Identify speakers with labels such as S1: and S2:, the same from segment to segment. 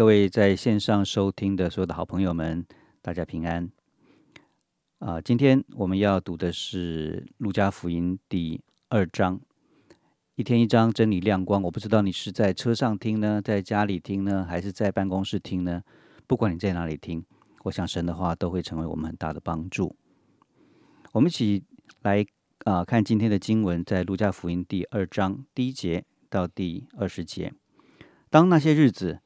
S1: 各位在线上收听的所有的好朋友们，大家平安。啊，今天我们要读的是《路加福音》第二章，一天一章真理亮光。我不知道你是在车上听呢，在家里听呢，还是在办公室听呢？不管你在哪里听，我想神的话都会成为我们很大的帮助。我们一起来啊，看今天的经文，在《路加福音》第二章第一节到第二十节。当那些日子，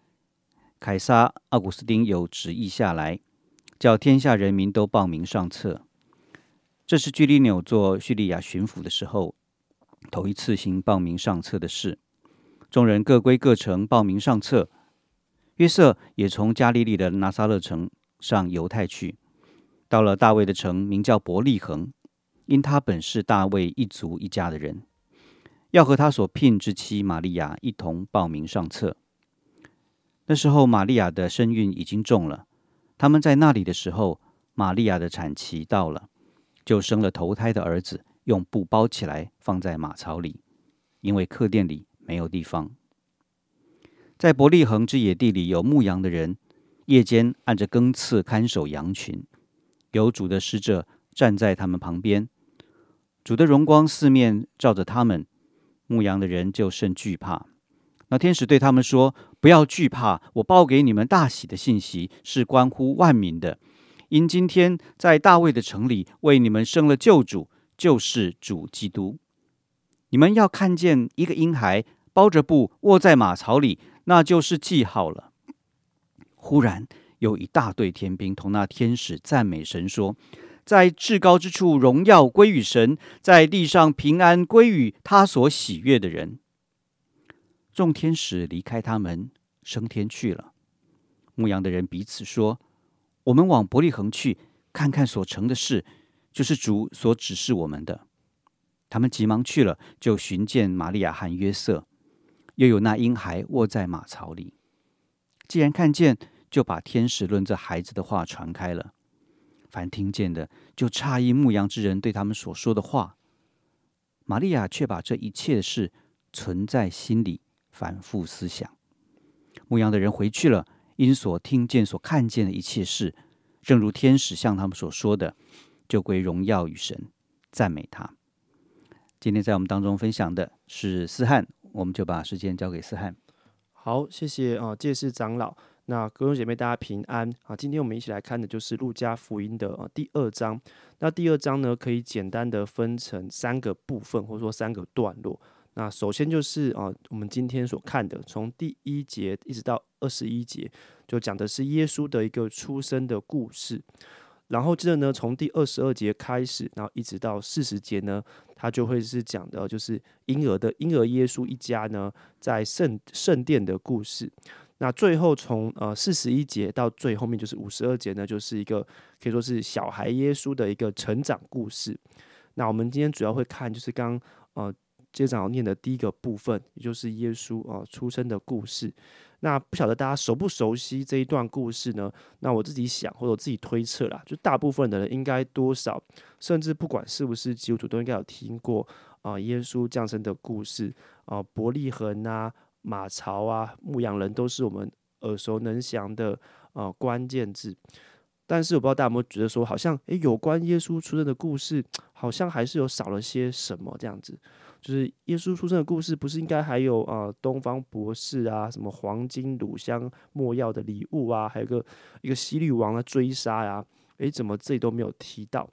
S1: 凯撒奥古斯丁有旨意下来，叫天下人民都报名上册。这是居里纽做叙利亚巡抚的时候，头一次行报名上册的事。众人各归各城报名上册。约瑟也从加利利的拿撒勒城上犹太去，到了大卫的城，名叫伯利恒，因他本是大卫一族一家的人，要和他所聘之妻玛利亚一同报名上册。那时候，玛利亚的身孕已经重了。他们在那里的时候，玛利亚的产期到了，就生了头胎的儿子，用布包起来，放在马槽里，因为客店里没有地方。在伯利恒之野地里，有牧羊的人，夜间按着更次看守羊群，有主的使者站在他们旁边，主的荣光四面照着他们，牧羊的人就甚惧怕。那天使对他们说：“不要惧怕，我报给你们大喜的信息是关乎万民的，因今天在大卫的城里为你们生了救主，就是主基督。你们要看见一个婴孩包着布卧在马槽里，那就是记号了。”忽然有一大队天兵同那天使赞美神说：“在至高之处荣耀归于神，在地上平安归于他所喜悦的人。”众天使离开他们，升天去了。牧羊的人彼此说：“我们往伯利恒去，看看所成的事，就是主所指示我们的。”他们急忙去了，就寻见玛利亚和约瑟，又有那婴孩卧在马槽里。既然看见，就把天使论这孩子的话传开了。凡听见的，就诧异牧羊之人对他们所说的话。玛利亚却把这一切的事存在心里。反复思想，牧羊的人回去了，因所听见、所看见的一切事，正如天使向他们所说的，就归荣耀与神，赞美他。今天在我们当中分享的是思翰，我们就把时间交给思翰。
S2: 好，谢谢啊，介世长老。那各位姐妹，大家平安啊！今天我们一起来看的就是路加福音的第二章。那第二章呢，可以简单的分成三个部分，或者说三个段落。那首先就是啊，我们今天所看的，从第一节一直到二十一节，就讲的是耶稣的一个出生的故事。然后接着呢，从第二十二节开始，然后一直到四十节呢，它就会是讲的，就是婴儿的婴儿耶稣一家呢，在圣圣殿的故事。那最后从呃四十一节到最后面就是五十二节呢，就是一个可以说是小孩耶稣的一个成长故事。那我们今天主要会看就是刚呃。接着要念的第一个部分，也就是耶稣啊出生的故事。那不晓得大家熟不熟悉这一段故事呢？那我自己想或者我自己推测啦，就大部分的人应该多少，甚至不管是不是基督徒，都应该有听过啊耶稣降生的故事啊伯利恒啊马槽啊牧羊人都是我们耳熟能详的啊关键字。但是我不知道大家有没有觉得说，好像诶有关耶稣出生的故事，好像还是有少了些什么这样子。就是耶稣出生的故事，不是应该还有啊东方博士啊，什么黄金、乳香、没药的礼物啊，还有个一个西律王的追杀呀？诶，怎么这里都没有提到？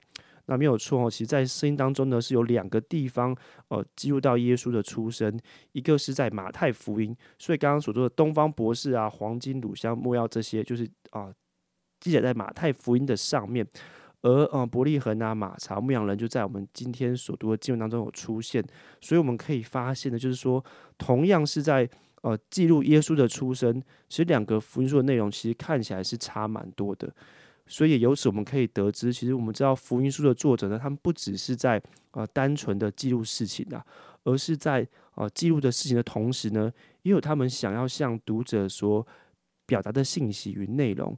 S2: 那没有错哦，其实，在声音当中呢，是有两个地方呃记录到耶稣的出生，一个是在马太福音，所以刚刚所说的东方博士啊、黄金、乳香、没药这些，就是啊记载在马太福音的上面。而呃，伯利恒啊、马槽、牧羊人就在我们今天所读的经文当中有出现，所以我们可以发现的，就是说，同样是在呃记录耶稣的出生，其实两个福音书的内容其实看起来是差蛮多的。所以由此我们可以得知，其实我们知道福音书的作者呢，他们不只是在呃单纯的记录事情啊，而是在呃记录的事情的同时呢，也有他们想要向读者所表达的信息与内容。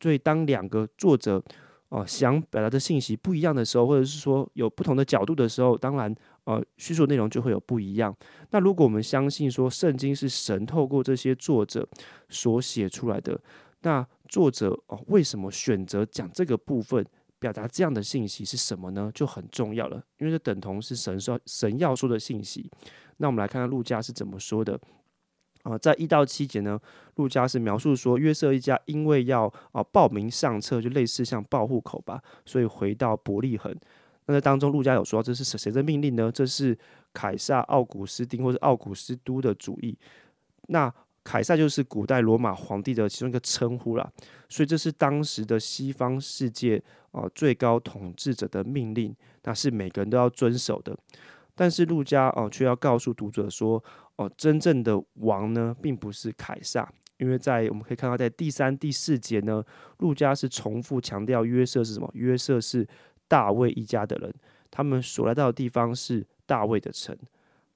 S2: 所以当两个作者哦，想表达的信息不一样的时候，或者是说有不同的角度的时候，当然呃叙述内容就会有不一样。那如果我们相信说圣经是神透过这些作者所写出来的，那作者哦为什么选择讲这个部分？表达这样的信息是什么呢？就很重要了，因为这等同是神说神要说的信息。那我们来看看路加是怎么说的啊，在一到七节呢，路加是描述说约瑟一家因为要啊报名上册，就类似像报户口吧，所以回到伯利恒。那在当中，路加有说这是谁谁的命令呢？这是凯撒奥古斯丁或者奥古斯都的主意。那凯撒就是古代罗马皇帝的其中一个称呼啦，所以这是当时的西方世界啊最高统治者的命令，那是每个人都要遵守的。但是路加哦却要告诉读者说，哦真正的王呢并不是凯撒，因为在我们可以看到在第三、第四节呢，路加是重复强调约瑟是什么？约瑟是大卫一家的人，他们所来到的地方是大卫的城。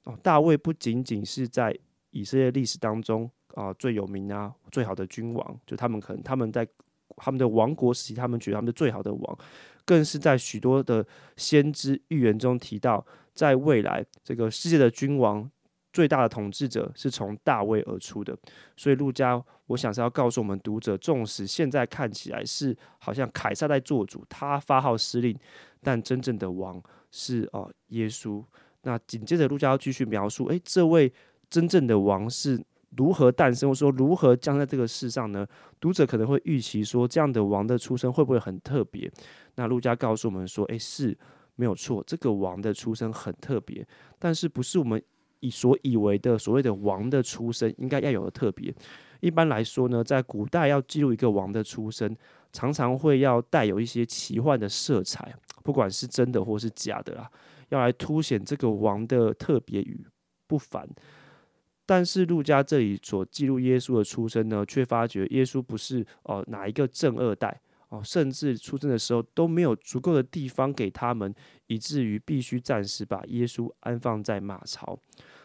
S2: 哦，大卫不仅仅是在以色列历史当中啊最有名啊最好的君王，就他们可能他们在他们的王国时期，他们觉得他们是最好的王，更是在许多的先知预言中提到，在未来这个世界的君王最大的统治者是从大卫而出的。所以路加，我想是要告诉我们读者，纵使现在看起来是好像凯撒在做主，他发号施令，但真正的王是哦耶稣。那紧接着路加要继续描述，诶，这位。真正的王是如何诞生，或说如何降在这个世上呢？读者可能会预期说，这样的王的出生会不会很特别？那路加告诉我们说，诶，是没有错，这个王的出生很特别，但是不是我们以所以为的所谓的王的出生应该要有的特别？一般来说呢，在古代要记录一个王的出生，常常会要带有一些奇幻的色彩，不管是真的或是假的啊，要来凸显这个王的特别与不凡。但是路加这里所记录耶稣的出生呢，却发觉耶稣不是哦哪一个正二代哦，甚至出生的时候都没有足够的地方给他们，以至于必须暂时把耶稣安放在马槽。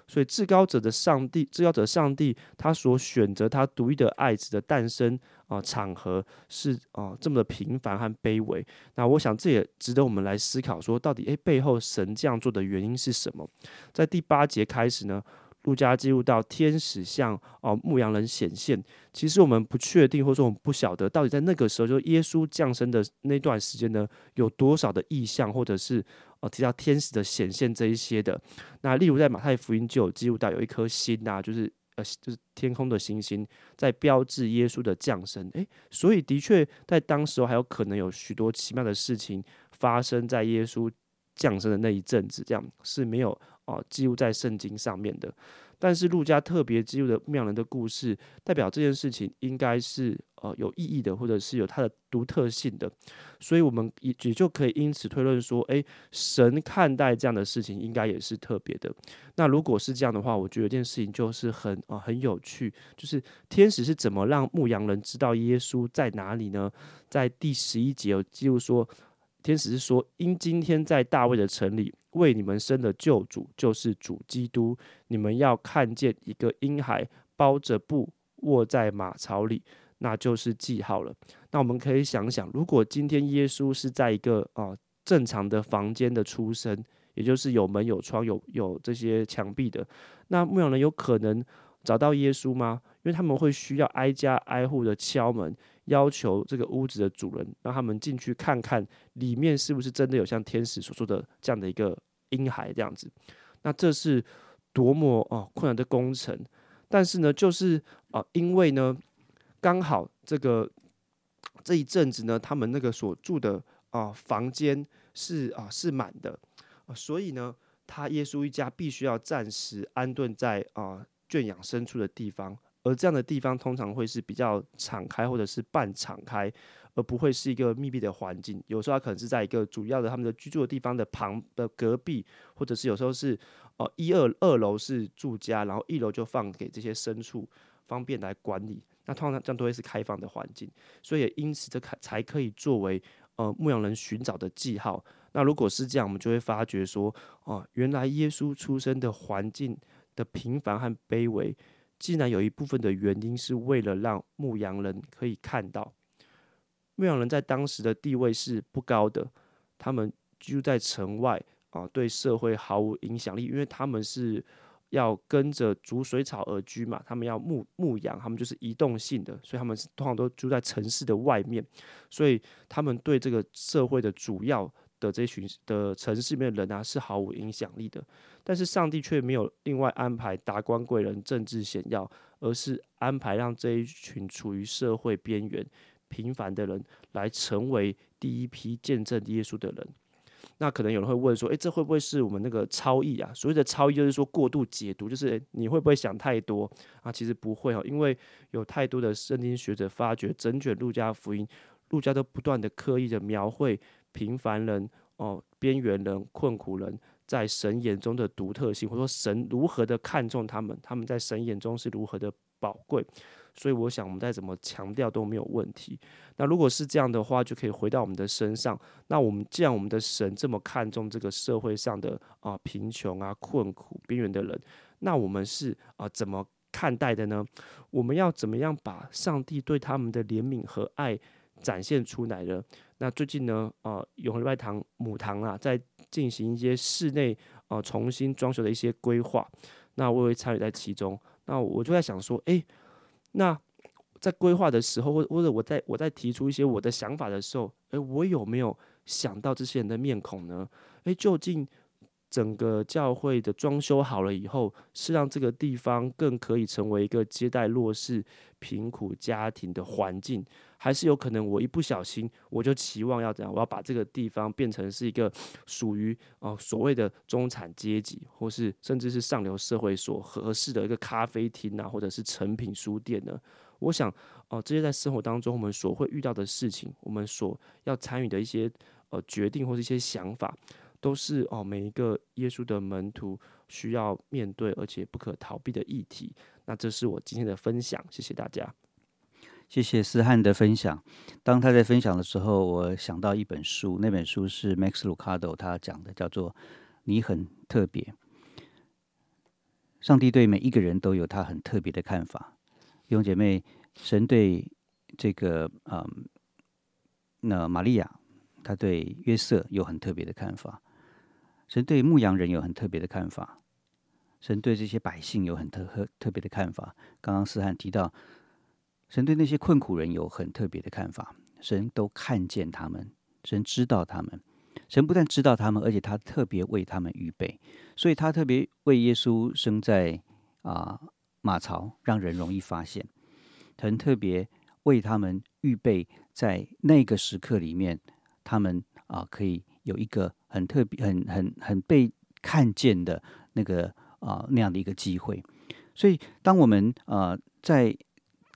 S2: 所以至高者的上帝，至高者上帝他所选择他独一的爱子的诞生啊场合是啊这么的平凡和卑微。那我想这也值得我们来思考，说到底诶背后神这样做的原因是什么？在第八节开始呢？路加记录到天使向哦牧羊人显现，其实我们不确定，或者说我们不晓得，到底在那个时候，就耶稣降生的那段时间呢，有多少的意象，或者是哦提到天使的显现这一些的。那例如在马太福音就有记录到有一颗星啊，就是呃就是天空的星星，在标志耶稣的降生。诶，所以的确在当时候还有可能有许多奇妙的事情发生在耶稣降生的那一阵子，这样是没有。哦，记录在圣经上面的，但是路加特别记录的牧羊人的故事，代表这件事情应该是呃有意义的，或者是有它的独特性的，所以我们也也就可以因此推论说，诶，神看待这样的事情应该也是特别的。那如果是这样的话，我觉得一件事情就是很啊很有趣，就是天使是怎么让牧羊人知道耶稣在哪里呢？在第十一节有记录说，天使是说，因今天在大卫的城里。为你们生的救主就是主基督，你们要看见一个婴孩包着布卧在马槽里，那就是记号了。那我们可以想想，如果今天耶稣是在一个啊正常的房间的出生，也就是有门有窗有有这些墙壁的，那牧羊人有可能找到耶稣吗？因为他们会需要挨家挨户的敲门。要求这个屋子的主人让他们进去看看里面是不是真的有像天使所说的这样的一个婴孩这样子。那这是多么哦困难的工程，但是呢，就是啊，因为呢，刚好这个这一阵子呢，他们那个所住的啊房间是啊是满的，所以呢，他耶稣一家必须要暂时安顿在啊圈养牲畜的地方。而这样的地方通常会是比较敞开或者是半敞开，而不会是一个密闭的环境。有时候它可能是在一个主要的他们的居住的地方的旁的隔壁，或者是有时候是呃一二二楼是住家，然后一楼就放给这些牲畜方便来管理。那通常这样都会是开放的环境，所以因此这才才可以作为呃牧羊人寻找的记号。那如果是这样，我们就会发觉说，哦，原来耶稣出生的环境的平凡和卑微。既然有一部分的原因是为了让牧羊人可以看到，牧羊人在当时的地位是不高的，他们居住在城外啊对社会毫无影响力，因为他们是要跟着逐水草而居嘛，他们要牧牧羊，他们就是移动性的，所以他们通常都住在城市的外面，所以他们对这个社会的主要的这群的城市里面的人啊是毫无影响力的。但是上帝却没有另外安排达官贵人、政治显要，而是安排让这一群处于社会边缘、平凡的人来成为第一批见证耶稣的人。那可能有人会问说：“诶，这会不会是我们那个超意啊？”所谓的超意就是说过度解读，就是你会不会想太多啊？其实不会哦，因为有太多的圣经学者发觉，整卷路加福音，路加都不断的刻意的描绘平凡人哦、边缘人、困苦人。在神眼中的独特性，或者说神如何的看重他们，他们在神眼中是如何的宝贵，所以我想我们再怎么强调都没有问题。那如果是这样的话，就可以回到我们的身上。那我们既然我们的神这么看重这个社会上的啊贫穷啊困苦边缘的人，那我们是啊怎么看待的呢？我们要怎么样把上帝对他们的怜悯和爱展现出来的？那最近呢，呃，永和外堂母堂啊，在进行一些室内呃重新装修的一些规划，那我会参与在其中。那我就在想说，诶，那在规划的时候，或或者我在我在提出一些我的想法的时候，诶，我有没有想到这些人的面孔呢？诶，究竟整个教会的装修好了以后，是让这个地方更可以成为一个接待弱势、贫苦家庭的环境？还是有可能，我一不小心，我就期望要怎样？我要把这个地方变成是一个属于哦所谓的中产阶级，或是甚至是上流社会所合适的一个咖啡厅啊，或者是成品书店呢？我想哦，这些在生活当中我们所会遇到的事情，我们所要参与的一些呃决定或是一些想法，都是哦每一个耶稣的门徒需要面对而且不可逃避的议题。那这是我今天的分享，谢谢大家。
S1: 谢谢思翰的分享。当他在分享的时候，我想到一本书，那本书是 Max Lucado 他讲的，叫做《你很特别》。上帝对每一个人都有他很特别的看法。弟兄姐妹，神对这个嗯，那玛利亚，他对约瑟有很特别的看法。神对牧羊人有很特别的看法。神对这些百姓有很特特特别的看法。刚刚思翰提到。神对那些困苦人有很特别的看法，神都看见他们，神知道他们，神不但知道他们，而且他特别为他们预备，所以他特别为耶稣生在啊马槽，让人容易发现，很特别为他们预备在那个时刻里面，他们啊可以有一个很特别、很很很被看见的那个啊那样的一个机会，所以当我们啊在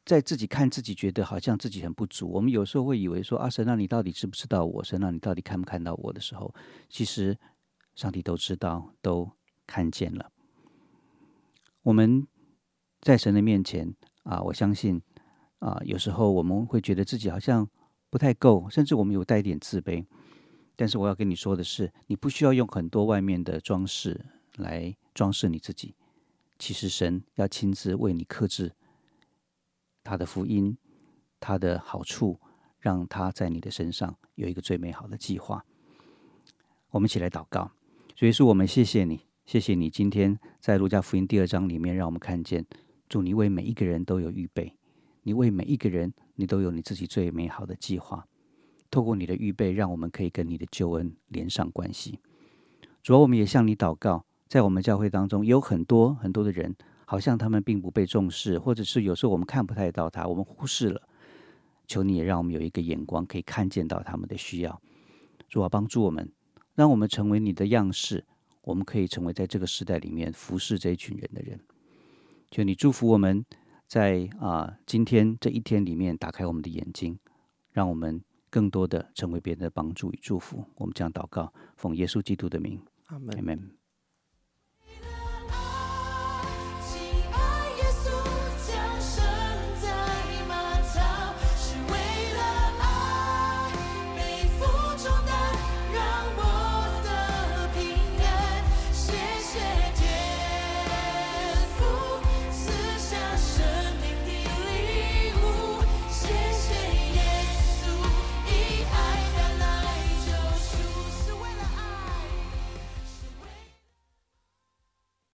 S1: 在自己看自己，觉得好像自己很不足。我们有时候会以为说：“啊，神，那你到底知不知道我？神，那你到底看不看到我的时候？”其实，上帝都知道，都看见了。我们在神的面前啊，我相信啊，有时候我们会觉得自己好像不太够，甚至我们有带一点自卑。但是我要跟你说的是，你不需要用很多外面的装饰来装饰你自己。其实，神要亲自为你克制。他的福音，他的好处，让他在你的身上有一个最美好的计划。我们一起来祷告，主耶稣，我们谢谢你，谢谢你今天在路加福音第二章里面，让我们看见，祝你为每一个人都有预备，你为每一个人，你都有你自己最美好的计划。透过你的预备，让我们可以跟你的救恩连上关系。主要我们也向你祷告，在我们教会当中有很多很多的人。好像他们并不被重视，或者是有时候我们看不太到他，我们忽视了。求你也让我们有一个眼光，可以看见到他们的需要。主啊，帮助我们，让我们成为你的样式，我们可以成为在这个时代里面服侍这一群人的人。求你祝福我们，在啊今天这一天里面，打开我们的眼睛，让我们更多的成为别人的帮助与祝福。我们将祷告，奉耶稣基督的名，
S2: 阿门。
S1: 阿门。